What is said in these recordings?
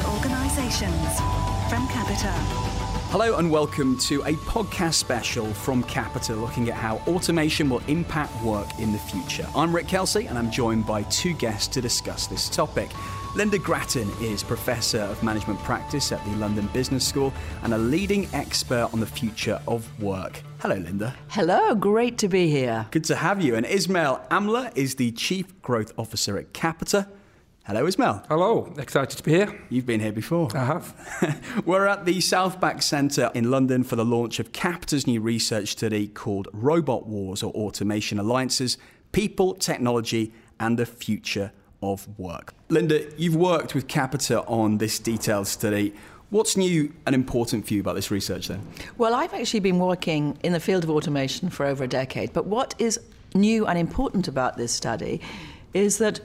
across organisations from Capita. Hello and welcome to a podcast special from Capita looking at how automation will impact work in the future. I'm Rick Kelsey and I'm joined by two guests to discuss this topic. Lynda Gratton is Professor of Management Practice at the London Business School and a leading expert on the future of work. Hello, Lynda. Hello, great to be here. Good to have you. And Ismail Amla is the Chief Growth Officer at Capita. Hello, Ismail. Hello, excited to be here. You've been here before. I have. We're at the Southbank Centre in London for the launch of Capita's new research study called Robot Wars or Automation Alliances People, Technology, and the Future of Work. Lynda, you've worked with Capita on this detailed study. What's new and important for you about this research then? Well, I've actually been working in the field of automation for over a decade, but what is new and important about this study is that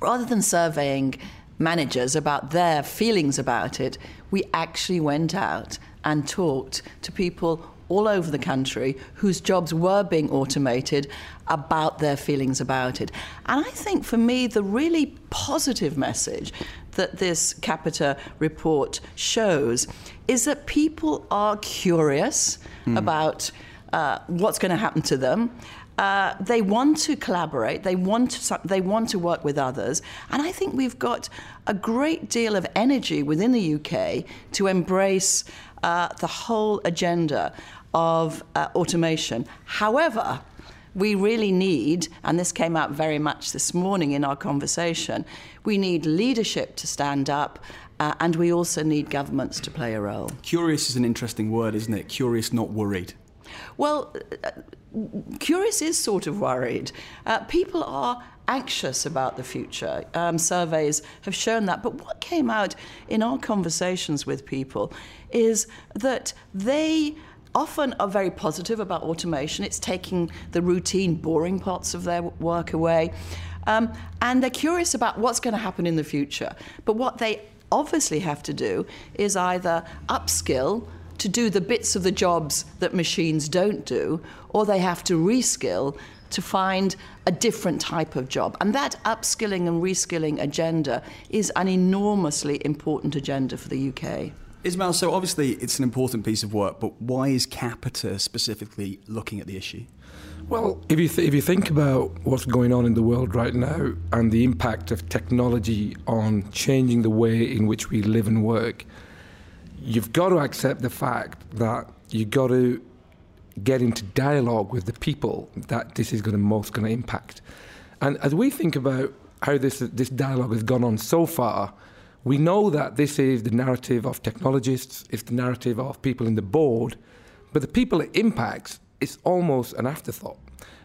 rather than surveying managers about their feelings about it, we actually went out and talked to people all over the country whose jobs were being automated about their feelings about it. And I think for me, the really positive message that this Capita report shows is that people are curious mm. about uh, what's going to happen to them. Uh, they want to collaborate. They want to, they want to work with others, and I think we've got a great deal of energy within the UK to embrace uh, the whole agenda of uh, automation. However, we really need, and this came out very much this morning in our conversation, we need leadership to stand up. Uh, and we also need governments to play a role. Curious is an interesting word, isn't it? Curious, not worried. Well, uh, Curious is sort of worried. Uh, people are anxious about the future. Um, surveys have shown that. But what came out in our conversations with people is that they often are very positive about automation. It's taking the routine, boring parts of their work away. Um, and they're curious about what's going to happen in the future. But what they obviously have to do is either upskill to do the bits of the jobs that machines don't do, or they have to reskill to find a different type of job. And that upskilling and reskilling agenda is an enormously important agenda for the UK. Ismail, so obviously it's an important piece of work, but why is Capita specifically looking at the issue? Well, if you, th- if you think about what's going on in the world right now and the impact of technology on changing the way in which we live and work, you've got to accept the fact that you've got to get into dialogue with the people that this is going to most going to impact. And as we think about how this this dialogue has gone on so far, we know that this is the narrative of technologists, it's the narrative of people in the board, but the people it impacts is almost an afterthought.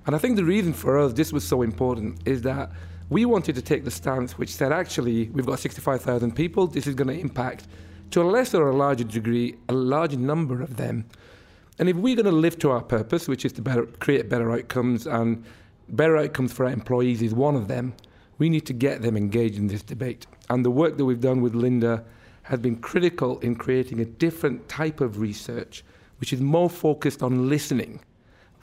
And I think the reason for us this was so important is that we wanted to take the stance which said actually we've got 65,000 people, this is going to impact to a lesser or a larger degree, a large number of them. And if we're going to live to our purpose, which is to better, create better outcomes, and better outcomes for our employees is one of them, we need to get them engaged in this debate. And the work that we've done with Lynda has been critical in creating a different type of research, which is more focused on listening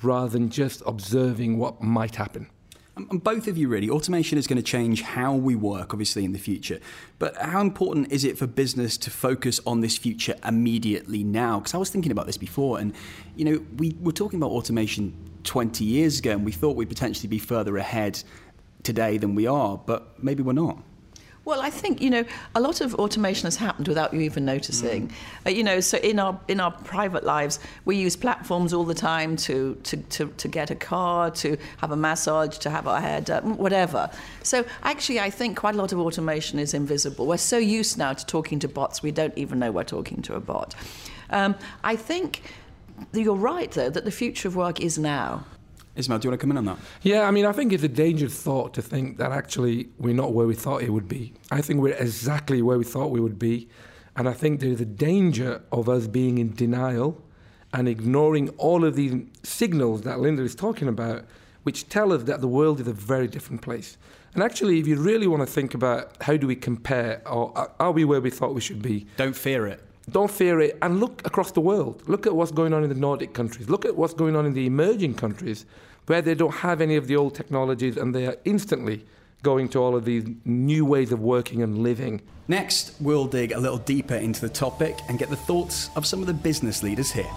rather than just observing what might happen. Um, and both of you, really, automation is going to change how we work, obviously, in the future. But how important is it for business to focus on this future immediately now? Because I was thinking about this before, and you know, we were talking about automation 20 years ago, and we thought we'd potentially be further ahead today than we are, but maybe we're not. Well, I think you know a lot of automation has happened without you even noticing. Mm. Uh, you know, so in our in our private lives, we use platforms all the time to to, to, to get a car, to have a massage, to have our hair done, whatever. So actually, I think quite a lot of automation is invisible. We're so used now to talking to bots, we don't even know we're talking to a bot. Um, I think you're right, though, that the future of work is now. Ismail, do you want to come in on that? Yeah, I mean, I think it's a dangerous thought to think that actually we're not where we thought it would be. I think we're exactly where we thought we would be. And I think there's a danger of us being in denial and ignoring all of these signals that Lynda is talking about, which tell us that the world is a very different place. And actually, if you really want to think about how do we compare, or are we where we thought we should be? Don't fear it. Don't fear it. And look across the world. Look at what's going on in the Nordic countries. Look at what's going on in the emerging countries where they don't have any of the old technologies and they are instantly going to all of these new ways of working and living. Next, we'll dig a little deeper into the topic and get the thoughts of some of the business leaders here.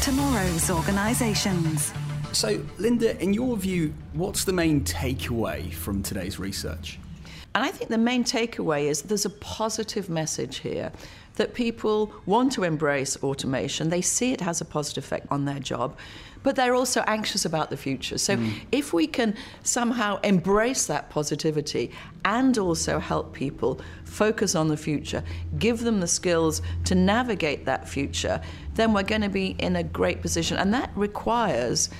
Tomorrow's organisations. So, Lynda, in your view, what's the main takeaway from today's research? And I think the main takeaway is there's a positive message here that people want to embrace automation. They see it has a positive effect on their job, but they're also anxious about the future. So mm. if we can somehow embrace that positivity and also help people focus on the future, give them the skills to navigate that future, then we're going to be in a great position. And that requires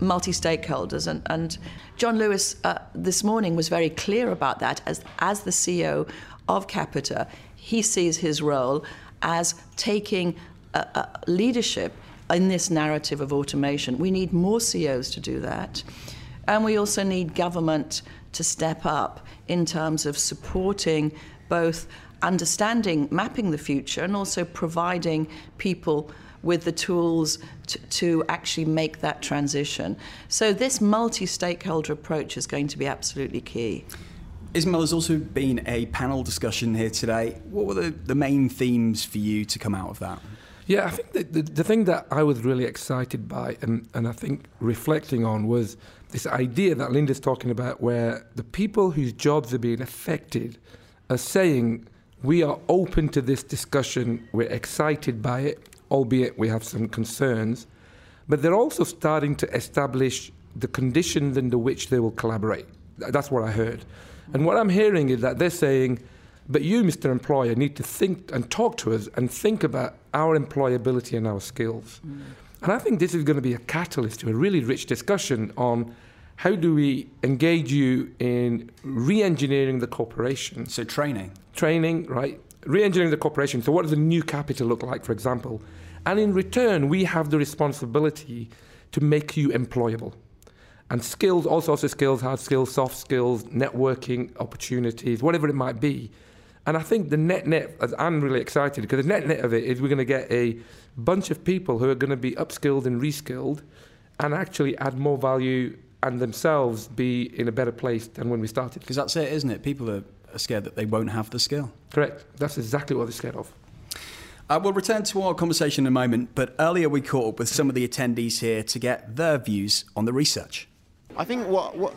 multi stakeholders. And, and, Jon Lewis uh, this morning was very clear about that as, as the CEO of Capita he sees his role as taking a, a leadership in this narrative of automation. We need more CEOs to do that. And we also need government to step up in terms of supporting both understanding, mapping the future, and also providing people with the tools to, to actually make that transition. So, this multi stakeholder approach is going to be absolutely key. Ismail, there's also been a panel discussion here today. What were the, the main themes for you to come out of that? Yeah, I think the, the, the thing that I was really excited by and, and I think reflecting on was this idea that Lynda's talking about where the people whose jobs are being affected are saying, we are open to this discussion, we're excited by it, albeit we have some concerns, but they're also starting to establish the conditions under which they will collaborate. That's what I heard. And what I'm hearing is that they're saying, but you, Mr. Employer, need to think and talk to us and think about our employability and our skills. Mm. And I think this is going to be a catalyst to a really rich discussion on how do we engage you in re engineering the corporation. So, training. Training, right? Re engineering the corporation. So, what does the new capital look like, for example? And in return, we have the responsibility to make you employable and skills, all sorts of skills, hard skills, soft skills, networking opportunities, whatever it might be. And I think the net net, I'm really excited because the net net of it is we're going to get a bunch of people who are going to be upskilled and reskilled and actually add more value and themselves be in a better place than when we started. Because that's it, isn't it? People are, are scared that they won't have the skill. Correct. That's exactly what they're scared of. Uh, we'll return to our conversation in a moment, but earlier we caught up with some of the attendees here to get their views on the research. I think what what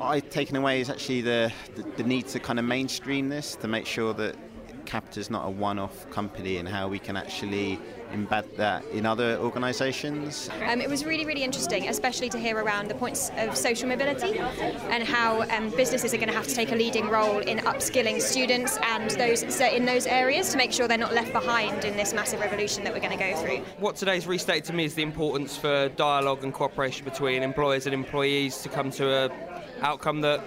I've taken away is actually the, the, the need to kind of mainstream this to make sure that Capita is not a one-off company and how we can actually embed that in other organisations. Um, it was really, really interesting, especially to hear around the points of social mobility and how um, businesses are going to have to take a leading role in upskilling students and those in those areas to make sure they're not left behind in this massive revolution that we're going to go through. What today's restated to me is the importance for dialogue and cooperation between employers and employees to come to a outcome that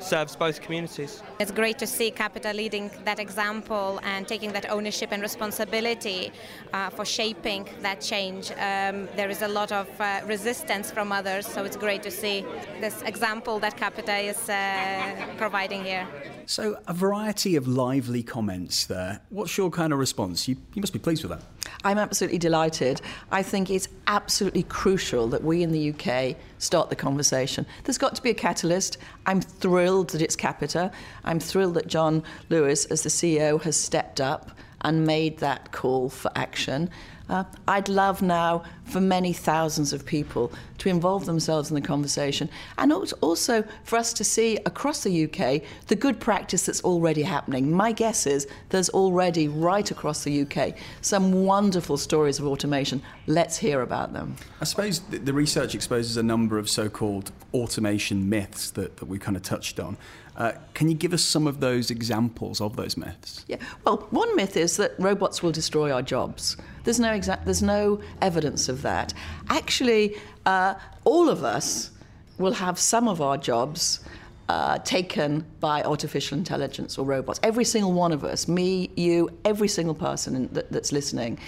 serves both communities. It's great to see Capita leading that example and taking that ownership and responsibility uh, for shaping that change. Um, there is a lot of uh, resistance from others, so it's great to see this example that Capita is uh, providing here. So, a variety of lively comments there. What's your kind of response? You, you must be pleased with that. I'm absolutely delighted. I think it's absolutely crucial that we in the UK start the conversation. There's got to be a catalyst. I'm thrilled that it's Capita. I'm thrilled that Jon Lewis, as the CEO, has stepped up and made that call for action. Uh, I'd love now for many thousands of people to involve themselves in the conversation and also for us to see across the UK the good practice that's already happening. My guess is there's already right across the UK some wonderful stories of automation. Let's hear about them. I suppose the research exposes a number of so called automation myths that, that we kind of touched on. Uh, can you give us some of those examples of those myths? Yeah. Well, one myth is that robots will destroy our jobs. There's no exact. There's no evidence of that. Actually, uh, all of us will have some of our jobs. Uh, taken by artificial intelligence or robots. Every single one of us, me, you, every single person in, that, that's listening.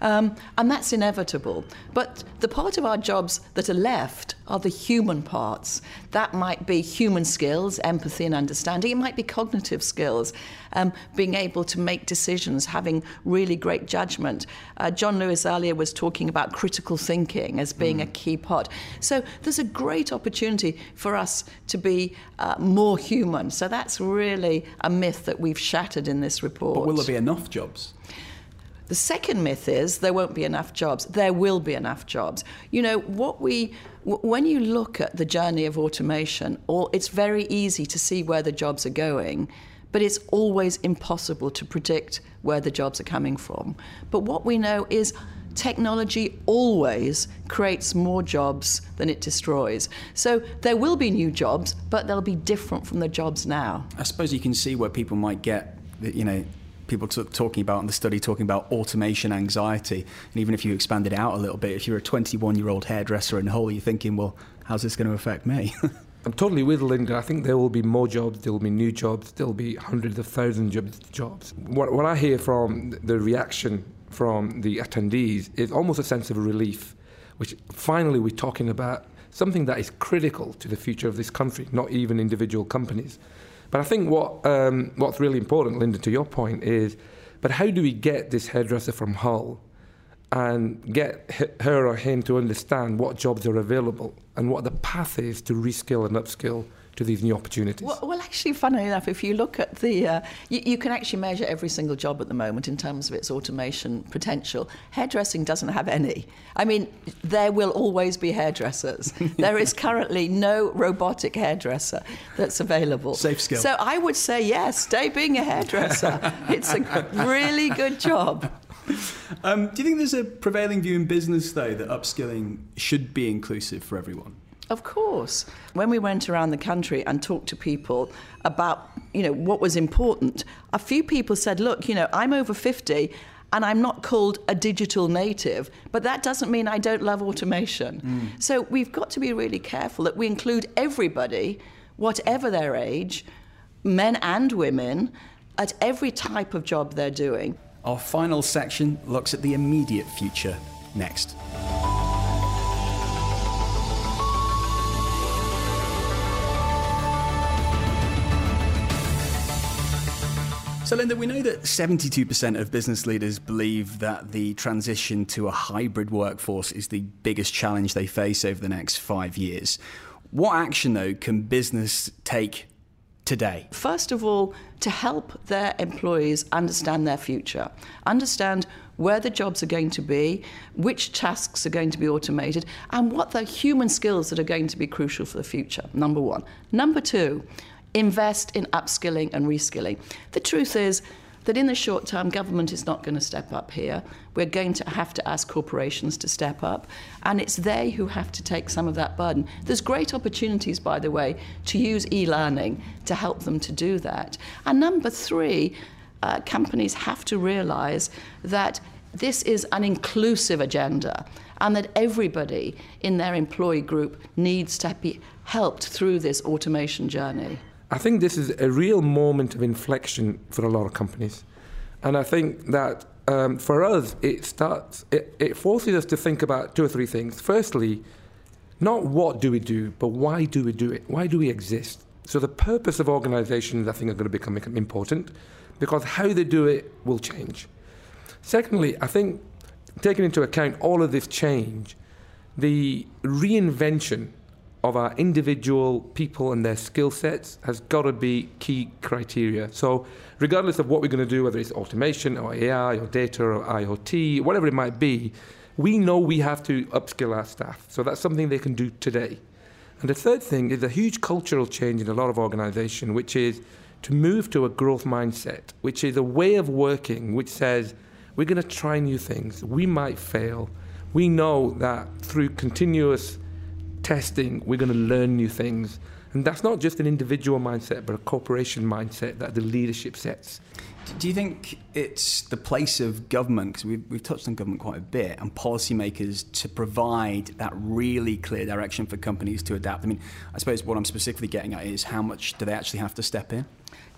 Um, and that's inevitable. But the part of our jobs that are left are the human parts. That might be human skills, empathy and understanding. It might be cognitive skills, um, being able to make decisions, having really great judgment. Uh, Jon Lewis earlier was talking about critical thinking as being mm. a key part. So there's a great opportunity for us to be uh, more human. So that's really a myth that we've shattered in this report. But will there be enough jobs? The second myth is there won't be enough jobs. There will be enough jobs. You know, what we, when you look at the journey of automation, or it's very easy to see where the jobs are going, but it's always impossible to predict where the jobs are coming from. But what we know is technology always creates more jobs than it destroys. So there will be new jobs, but they'll be different from the jobs now. I suppose you can see where people might get, you know, people t- talking about in the study talking about automation anxiety and even if you expand it out a little bit if you're a 21 year old hairdresser in Hull you're thinking well how's this going to affect me I'm totally with Lynda. I think there will be more jobs, there will be new jobs, there will be hundreds of thousands of jobs. What, what I hear from the reaction from the attendees is almost a sense of relief, which finally we're talking about something that is critical to the future of this country, not even individual companies. But I think what um, what's really important, Linda, to your point is, but how do we get this hairdresser from Hull and get her or him to understand what jobs are available and what the path is to reskill and upskill to these new opportunities? Well, well actually, funnily enough, if you look at the, uh, you, you, can actually measure every single job at the moment in terms of its automation potential. Hairdressing doesn't have any. I mean, there will always be hairdressers. there is currently no robotic hairdresser that's available. Safe skill. So I would say yes, stay being a hairdresser. it's a really good job. Um, do you think there's a prevailing view in business, though, that upskilling should be inclusive for everyone? Of course. When we went around the country and talked to people about, you know, what was important, a few people said, look, you know, I'm over 50 and I'm not called a digital native, but that doesn't mean I don't love automation. Mm. So we've got to be really careful that we include everybody, whatever their age, men and women, at every type of job they're doing. Our final section looks at the immediate future next. So, Lynda, we know that 72% of business leaders believe that the transition to a hybrid workforce is the biggest challenge they face over the next five years. What action, though, can business take today? First of all, to help their employees understand their future, understand where the jobs are going to be, which tasks are going to be automated, and what the human skills that are going to be crucial for the future, number one. Number two, invest in upskilling and reskilling. The truth is that in the short term, government is not going to step up here. We're going to have to ask corporations to step up, and it's they who have to take some of that burden. There's great opportunities, by the way, to use e learning to help them to do that. And number three, uh, companies have to realize that this is an inclusive agenda and that everybody in their employee group needs to be helped through this automation journey. I think this is a real moment of inflection for a lot of companies. And I think that um, for us, it starts, it, it forces us to think about two or three things. Firstly, not what do we do, but why do we do it? Why do we exist? So the purpose of organizations, I think, are going to become important because how they do it will change. Secondly, I think taking into account all of this change, the reinvention of our individual people and their skill sets has got to be key criteria. So, regardless of what we're going to do, whether it's automation or AI or data or IoT, whatever it might be, we know we have to upskill our staff. So, that's something they can do today. And the third thing is a huge cultural change in a lot of organizations, which is to move to a growth mindset, which is a way of working which says we're going to try new things. We might fail. We know that through continuous testing, we're going to learn new things. And that's not just an individual mindset, but a corporation mindset that the leadership sets. Do you think it's the place of government, because we've, we've touched on government quite a bit, and policymakers to provide that really clear direction for companies to adapt? I mean, I suppose what I'm specifically getting at is how much do they actually have to step in?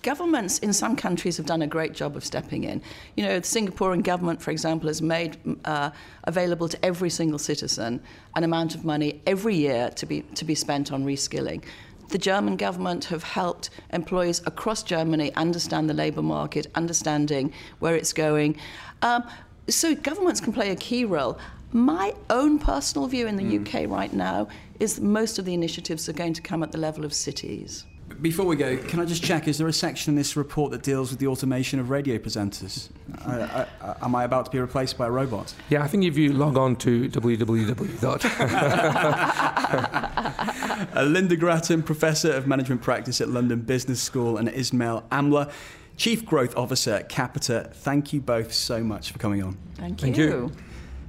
Governments in some countries have done a great job of stepping in. You know, the Singaporean government, for example, has made uh, available to every single citizen an amount of money every year to be, to be spent on reskilling. The German government have helped employees across Germany understand the labour market, understanding where it's going. Um, so governments can play a key role. My own personal view in the mm. UK right now is most of the initiatives are going to come at the level of cities. Before we go, can I just check? Is there a section in this report that deals with the automation of radio presenters? I, I, am I about to be replaced by a robot? Yeah, I think if you log on to www. uh, Lynda Gratton, Professor of Management Practice at London Business School, and Ismail Amla, Chief Growth Officer at Capita. Thank you both so much for coming on. Thank you. Thank you.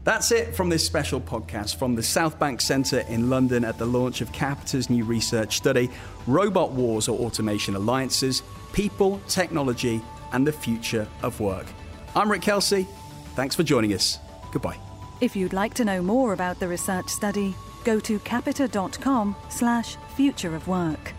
That's it from this special podcast from the Southbank Centre in London at the launch of Capita's new research study Robot Wars or Automation Alliances People, Technology, and the Future of Work. I'm Rick Kelsey. Thanks for joining us. Goodbye. If you'd like to know more about the research study, go to capita.com slash future of work.